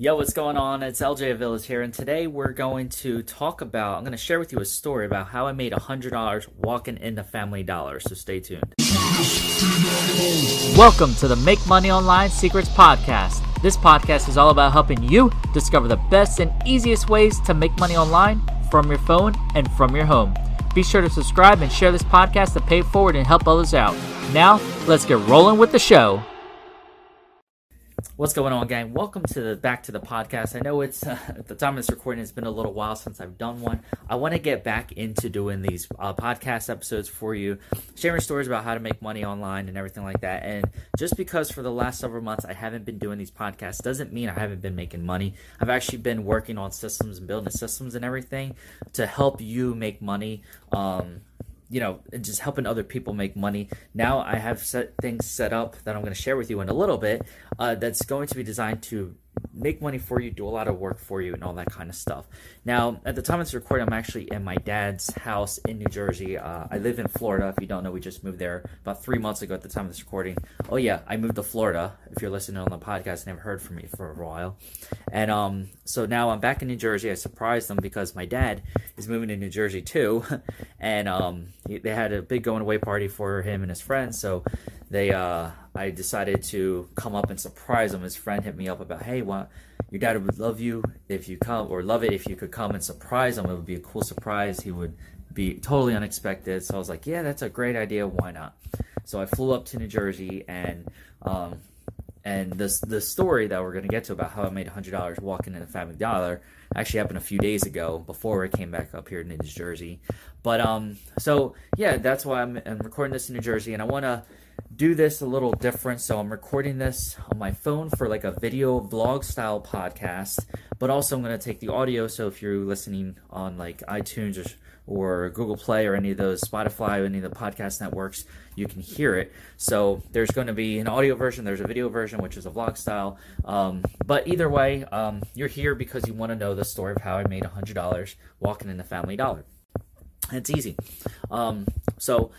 Yo, what's going on? It's LJ Aviles here, and today we're going to talk about. I'm going to share with you a story about how I made $100 walking into Family Dollar, so stay tuned. Welcome to the Make Money Online Secrets Podcast. This podcast is all about helping you discover the best and easiest ways to make money online from your phone and from your home. Be sure to subscribe and share this podcast to pay forward and help others out. Now, let's get rolling with the show. What's going on, gang? Welcome to the back to the podcast. I know it's uh, at the time of this recording, it's been a little while since I've done one. I want to get back into doing these uh, podcast episodes for you, sharing stories about how to make money online and everything like that. And just because for the last several months I haven't been doing these podcasts doesn't mean I haven't been making money. I've actually been working on systems and building systems and everything to help you make money. Um, you know, just helping other people make money. Now I have set things set up that I'm going to share with you in a little bit. Uh, that's going to be designed to make money for you, do a lot of work for you, and all that kind of stuff. Now, at the time of this recording, I'm actually in my dad's house in New Jersey. Uh, I live in Florida. If you don't know, we just moved there about three months ago at the time of this recording. Oh, yeah, I moved to Florida. If you're listening on the podcast, never heard from me for a while. And um, so now I'm back in New Jersey. I surprised them because my dad is moving to New Jersey too. and um, they had a big going away party for him and his friends. So they uh, I decided to come up and surprise him. His friend hit me up about, hey, well, your dad would love you if you come, or love it if you could come and surprise him. It would be a cool surprise. He would be totally unexpected. So I was like, yeah, that's a great idea. Why not? So I flew up to New Jersey and um, and this the story that we're gonna get to about how I made hundred dollars walking in a Family Dollar actually happened a few days ago before I came back up here to New Jersey. But um, so yeah, that's why I'm, I'm recording this in New Jersey, and I want to do this a little different. So I'm recording this on my phone for like a video vlog style podcast, but also I'm going to take the audio. So if you're listening on like iTunes or, or Google Play or any of those Spotify any of the podcast networks, you can hear it. So there's going to be an audio version, there's a video version, which is a vlog style. Um, but either way, um, you're here because you want to know the story of how I made $100 walking in the Family Dollar. It's easy. Um, so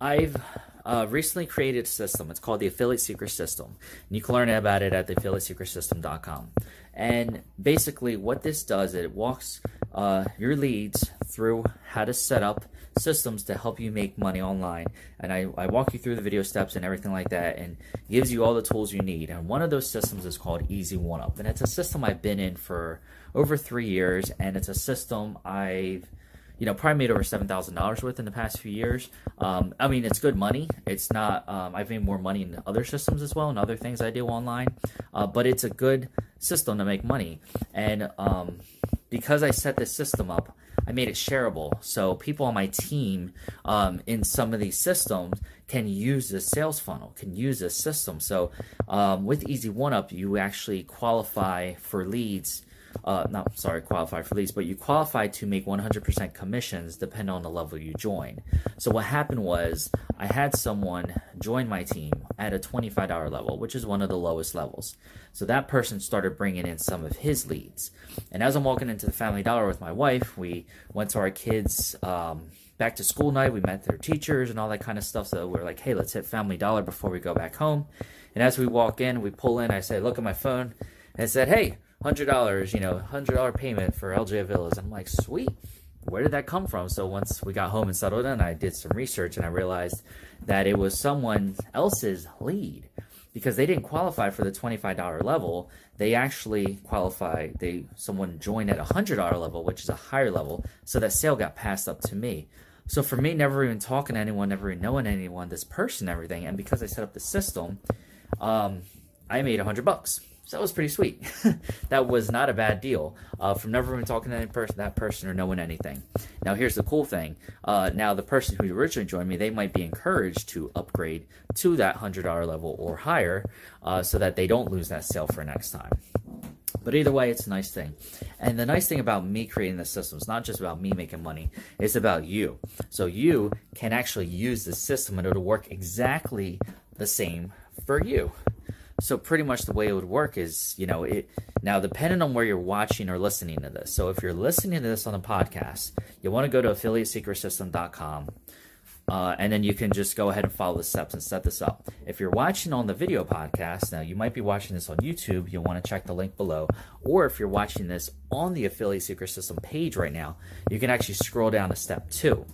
I've uh, recently created a system. It's called the Affiliate Secret System. And you can learn about it at the theaffiliatesecretsystem.com. And basically, what this does, it walks uh, your leads through how to set up systems to help you make money online. And I, I walk you through the video steps and everything like that and gives you all the tools you need. And one of those systems is called Easy One Up. And it's a system I've been in for over three years. And it's a system I've you know, probably made over seven thousand dollars with in the past few years. Um, I mean, it's good money. It's not. Um, I've made more money in other systems as well and other things I do online, uh, but it's a good system to make money. And um, because I set this system up, I made it shareable, so people on my team um, in some of these systems can use this sales funnel, can use this system. So um, with Easy One Up, you actually qualify for leads uh, not sorry, qualify for leads, but you qualify to make 100% commissions depending on the level you join. So what happened was I had someone join my team at a $25 level, which is one of the lowest levels. So that person started bringing in some of his leads. And as I'm walking into the Family Dollar with my wife, we went to our kids' um, back to school night. We met their teachers and all that kind of stuff. So we're like, hey, let's hit Family Dollar before we go back home. And as we walk in, we pull in. I say, look at my phone, and I said, hey, hundred dollars, you know, hundred dollar payment for LJ Aviles. I'm like, sweet. Where did that come from? So once we got home and settled in, I did some research and I realized that it was someone else's lead because they didn't qualify for the $25 level. They actually qualify. They someone joined at a $100 level, which is a higher level. So that sale got passed up to me. So for me, never even talking to anyone, never even knowing anyone, this person, everything, and because I set up the system, um, I made a hundred bucks. So that was pretty sweet. that was not a bad deal uh, from never even talking to any person, that person, or knowing anything. Now, here's the cool thing. Uh, now, the person who originally joined me, they might be encouraged to upgrade to that $100 level or higher uh, so that they don't lose that sale for next time. But either way, it's a nice thing. And the nice thing about me creating this system is not just about me making money, it's about you. So you can actually use the system and it'll work exactly the same for you. So pretty much the way it would work is, you know, it now depending on where you're watching or listening to this. So if you're listening to this on the podcast, you want to go to affiliatesecretsystem.com Uh, and then you can just go ahead and follow the steps and set this up. If you're watching on the video podcast, now you might be watching this on YouTube, you'll want to check the link below. Or if you're watching this on the Affiliate Secret System page right now, you can actually scroll down to step two.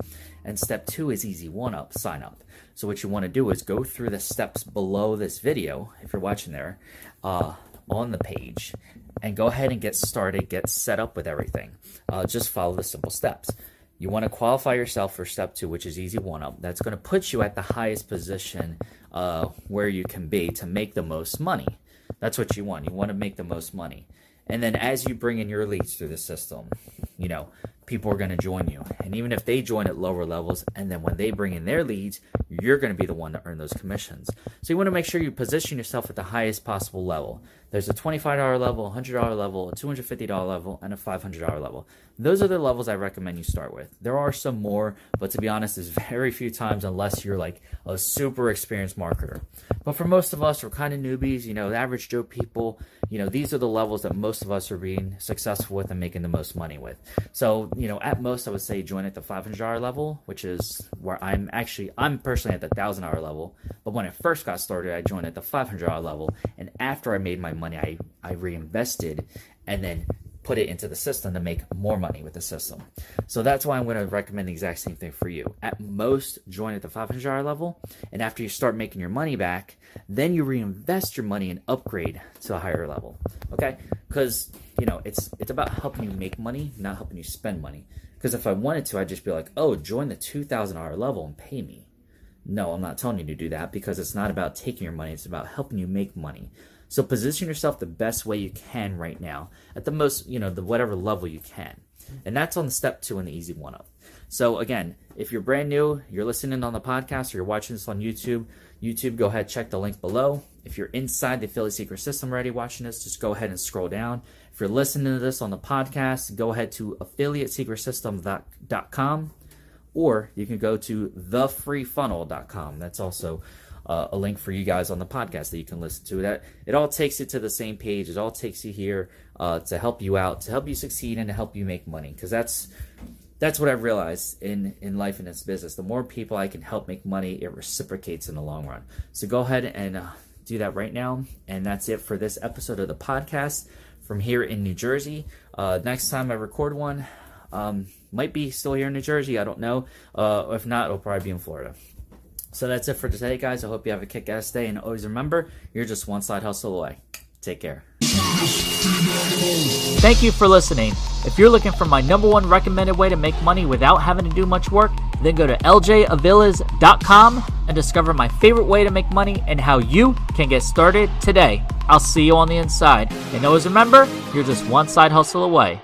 And step two is easy one up, sign up. So what you want to do is go through the steps below this video, if you're watching there, uh, on the page, and go ahead and get started, get set up with everything. Uh, just follow the simple steps. You want to qualify yourself for step two, which is easy one up. That's going to put you at the highest position uh, where you can be to make the most money. That's what you want. You want to make the most money. And then as you bring in your leads through the system, you know, people are going to join you. And even if they join at lower levels, and then when they bring in their leads, you're going to be the one to earn those commissions. So you want to make sure you position yourself at the highest possible level. There's a $25 level, $100 level, a $250 level, and a $500 level. Those are the levels I recommend you start with. There are some more, but to be honest, there's very few times unless you're like a super experienced marketer. But for most of us, we're kind of newbies, you know, average Joe people, you know, these are the levels that most of us are being successful with and making the most money with. So, you know, at most, I would say join at the $500 level, which is where I'm actually, I'm personally at the $1,000 level. But when I first got started, I joined at the $500 level. And after I made my money, I, I reinvested and then put it into the system to make more money with the system. So that's why I'm going to recommend the exact same thing for you. At most, join at the $500 level, and after you start making your money back, then you reinvest your money and upgrade to a higher level. Okay? Because you know it's it's about helping you make money, not helping you spend money. Because if I wanted to, I'd just be like, oh, join the $2,000 level and pay me. No, I'm not telling you to do that because it's not about taking your money. It's about helping you make money. So position yourself the best way you can right now at the most, you know, the whatever level you can. And that's on the step two and the easy one up. So again, if you're brand new, you're listening on the podcast or you're watching this on YouTube, YouTube, go ahead, check the link below. If you're inside the Affiliate Secret System already watching this, just go ahead and scroll down. If you're listening to this on the podcast, go ahead to affiliatesecretsystem.com or you can go to thefreefunnel.com. That's also uh, a link for you guys on the podcast that you can listen to. That it all takes you to the same page. It all takes you here uh, to help you out, to help you succeed, and to help you make money. Because that's that's what I've realized in in life and in this business. The more people I can help make money, it reciprocates in the long run. So go ahead and uh, do that right now. And that's it for this episode of the podcast from here in New Jersey. Uh, next time I record one. Um, might be still here in New Jersey. I don't know. Uh, if not, it'll probably be in Florida. So that's it for today, guys. I hope you have a kick ass day. And always remember, you're just one side hustle away. Take care. Thank you for listening. If you're looking for my number one recommended way to make money without having to do much work, then go to ljaviles.com and discover my favorite way to make money and how you can get started today. I'll see you on the inside. And always remember, you're just one side hustle away.